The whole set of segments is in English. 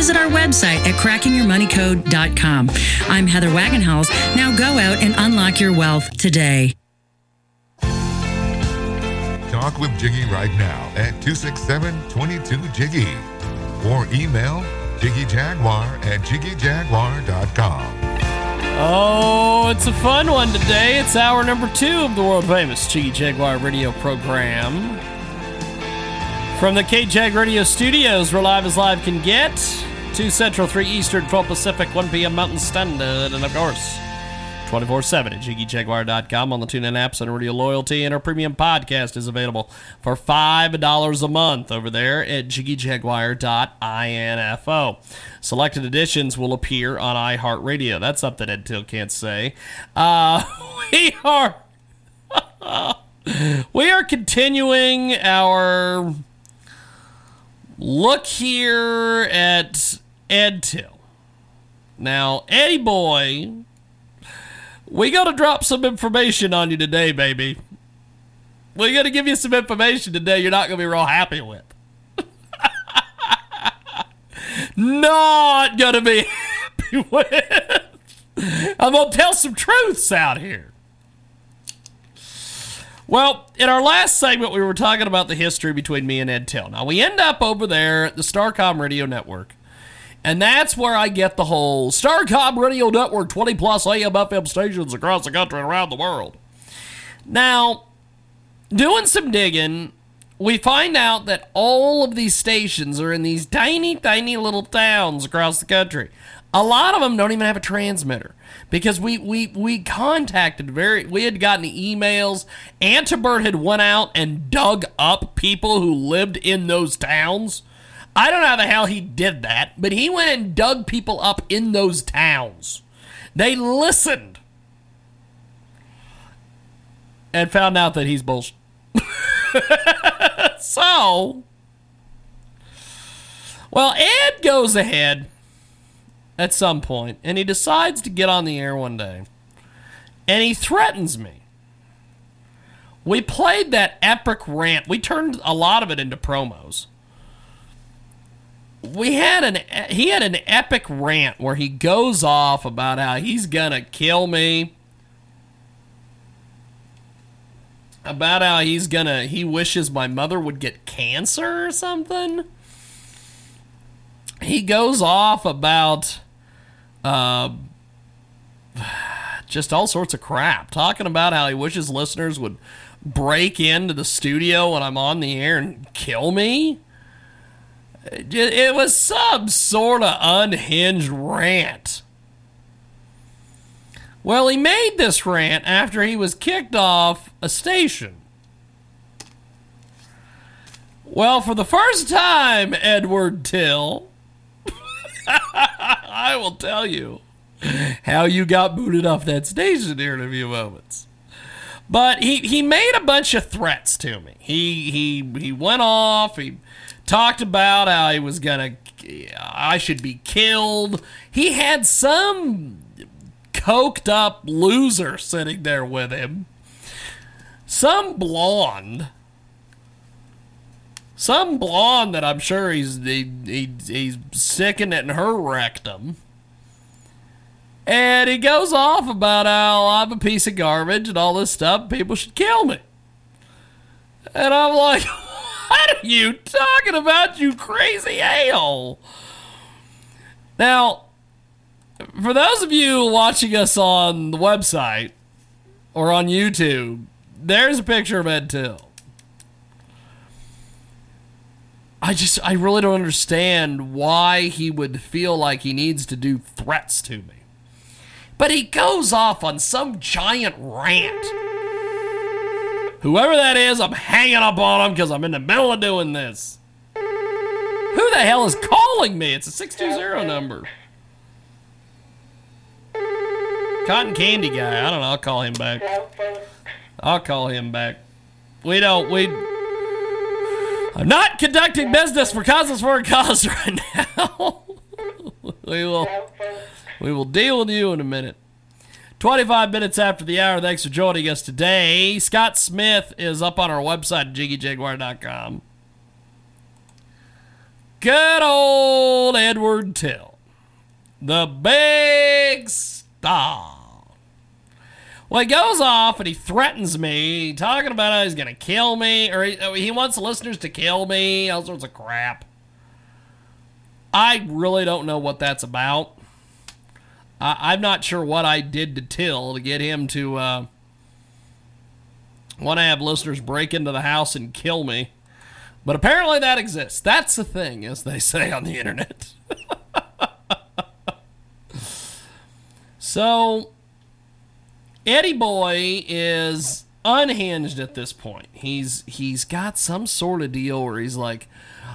Visit our website at crackingyourmoneycode.com. I'm Heather Wagenhals. Now go out and unlock your wealth today. Talk with Jiggy right now at 267-22-JIGGY or email jiggyjaguar at jiggyjaguar.com. Oh, it's a fun one today. It's hour number two of the world famous Jiggy Jaguar radio program. From the KJAG Radio Studios, where live as live can get. 2 Central, 3 Eastern, 12 Pacific, 1 p.m. Mountain Standard, and of course, 24 7 at JiggyJaguar.com on the TuneIn apps and Radio Loyalty. And our premium podcast is available for $5 a month over there at JiggyJaguar.info. Selected editions will appear on iHeartRadio. That's something Ed Tyll can't say. Uh, we are. we are continuing our look here at Ed Tyll. Now, Eddie Boy we got to drop some information on you today, baby. Going to give you some information today you're not going to be real happy with. not going to be happy with. I'm going to tell some truths out here. Well, in our last segment, we were talking about the history between me and Ed Tyll. Now, we end up over there at the Starcom Radio Network. And that's where I get the whole Starcom Radio Network 20 plus AM FM stations across the country and around the world. Now, doing some digging, we find out that all of these stations are in these tiny, tiny little towns across the country. A lot of them don't even have a transmitter because we we we contacted very we had gotten emails. Antibert had went out and dug up people who lived in those towns I don't know how the hell he did that, but he went and dug people up in those towns. They listened and found out that he's bullshit. so, well, Ed goes ahead at some point and he decides to get on the air one day and he threatens me. We played that epic rant. We turned a lot of it into promos we had an he had an epic rant where he goes off about how he's gonna kill me about how he's gonna he wishes my mother would get cancer or something he goes off about uh just all sorts of crap talking about how he wishes listeners would break into the studio when I'm on the air and kill me it was some sort of unhinged rant. Well, he made this rant after he was kicked off a station. Well, for the first time, Edward Tyll, I will tell you how you got booted off that station here in a few moments. But he, he made a bunch of threats to me. He he he went off. He talked about how he was gonna, I should be killed. He had some coked up loser sitting there with him, some blonde. Some blonde that I'm sure he's he, he, he's sickening at her rectum. And he goes off about how oh, I'm a piece of garbage and all this stuff. People should kill me. And I'm like, What are you talking about, you crazy ale? Now, for those of you watching us on the website or on YouTube, there's a picture of Ed Tyll. I just, I really don't understand why he would feel like he needs to do threats to me. But he goes off on some giant rant Whoever that is, I'm hanging up on him because I'm in the middle of doing this. Who the hell is calling me? It's a 620 number. Cotton candy guy. I don't know. I'll call him back. I'll call him back. We don't. We. I'm not conducting business for causes for a cause right now. we will. We will deal with you in a minute. 25 minutes after the hour. Thanks for joining us today. Scott Smith is up on our website, jiggyjaguar.com. Good old Edward Tyll, the big star. Well, he goes off and he threatens me, talking about how he's going to kill me, or he, he wants listeners to kill me, all sorts of crap. I really don't know what that's about. I'm not sure what I did to Tyll to get him to uh, want to have listeners break into the house and kill me. But apparently that exists. That's the thing, as they say on the internet. so Eddie Boy is unhinged at this point. He's he's got some sort of deal where he's like,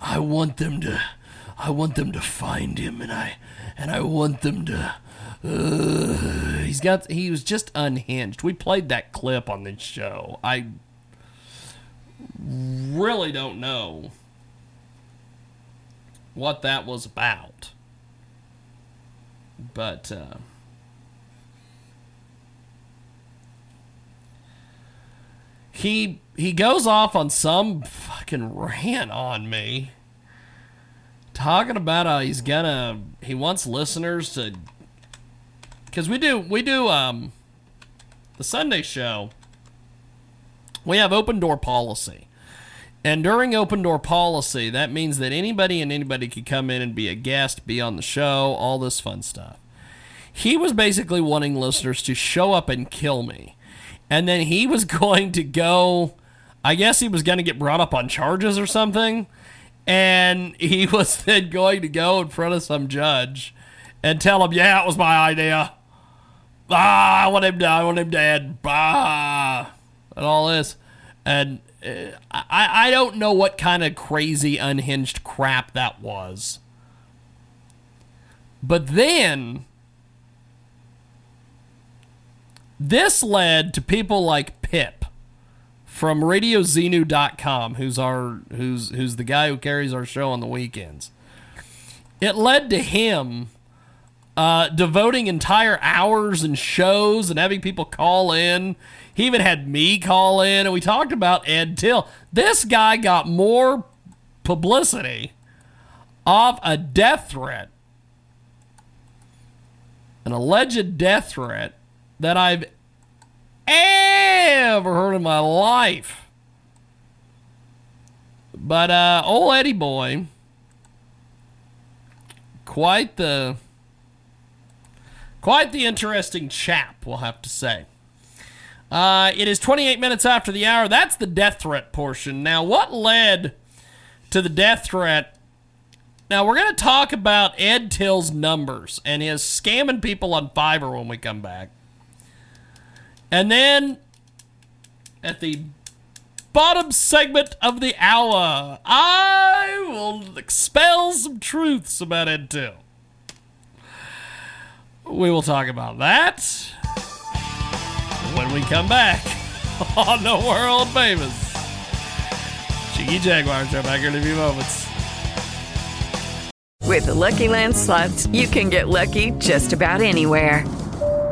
I want them to I want them to find him and I and I want them to uh, he's got he was just unhinged. We played that clip on this show. I really don't know what that was about. But uh he he goes off on some fucking rant on me. Talking about how he's gonna he wants listeners to because we do we do um the sunday show. We have open door policy. And during open door policy that means that anybody and anybody could come in and be a guest be on the show all this fun stuff. He was basically wanting listeners to show up and kill me and then he was going to go i guess he was going to get brought up on charges or something. And he was then going to go in front of some judge and tell him yeah it was my idea. Ah i want him dead i want him dead. Ah and all this. And uh, I, I don't know what kind of crazy unhinged crap that was. But then this led to people like Pip from RadioZenu.com, who's our who's who's the guy who carries our show on the weekends. It led to him uh, devoting entire hours and shows and having people call in. He even had me call in, and we talked about Ed Tyll. This guy got more publicity off a death threat, an alleged death threat that I've ever heard in my life. But uh, old Eddie boy, quite the quite the interesting chap, we'll have to say. Uh, it is 28 minutes after the hour. That's the death threat portion. Now, what led to the death threat? Now, we're going to talk about Ed Tyll's numbers and his scamming people on Fiverr when we come back. And then at the bottom segment of the hour, I will expel some truths about Tyll. We will talk about that when we come back on the world famous Jiggy Jaguar show back here in a few moments. With the Lucky Land slots, you can get lucky just about anywhere.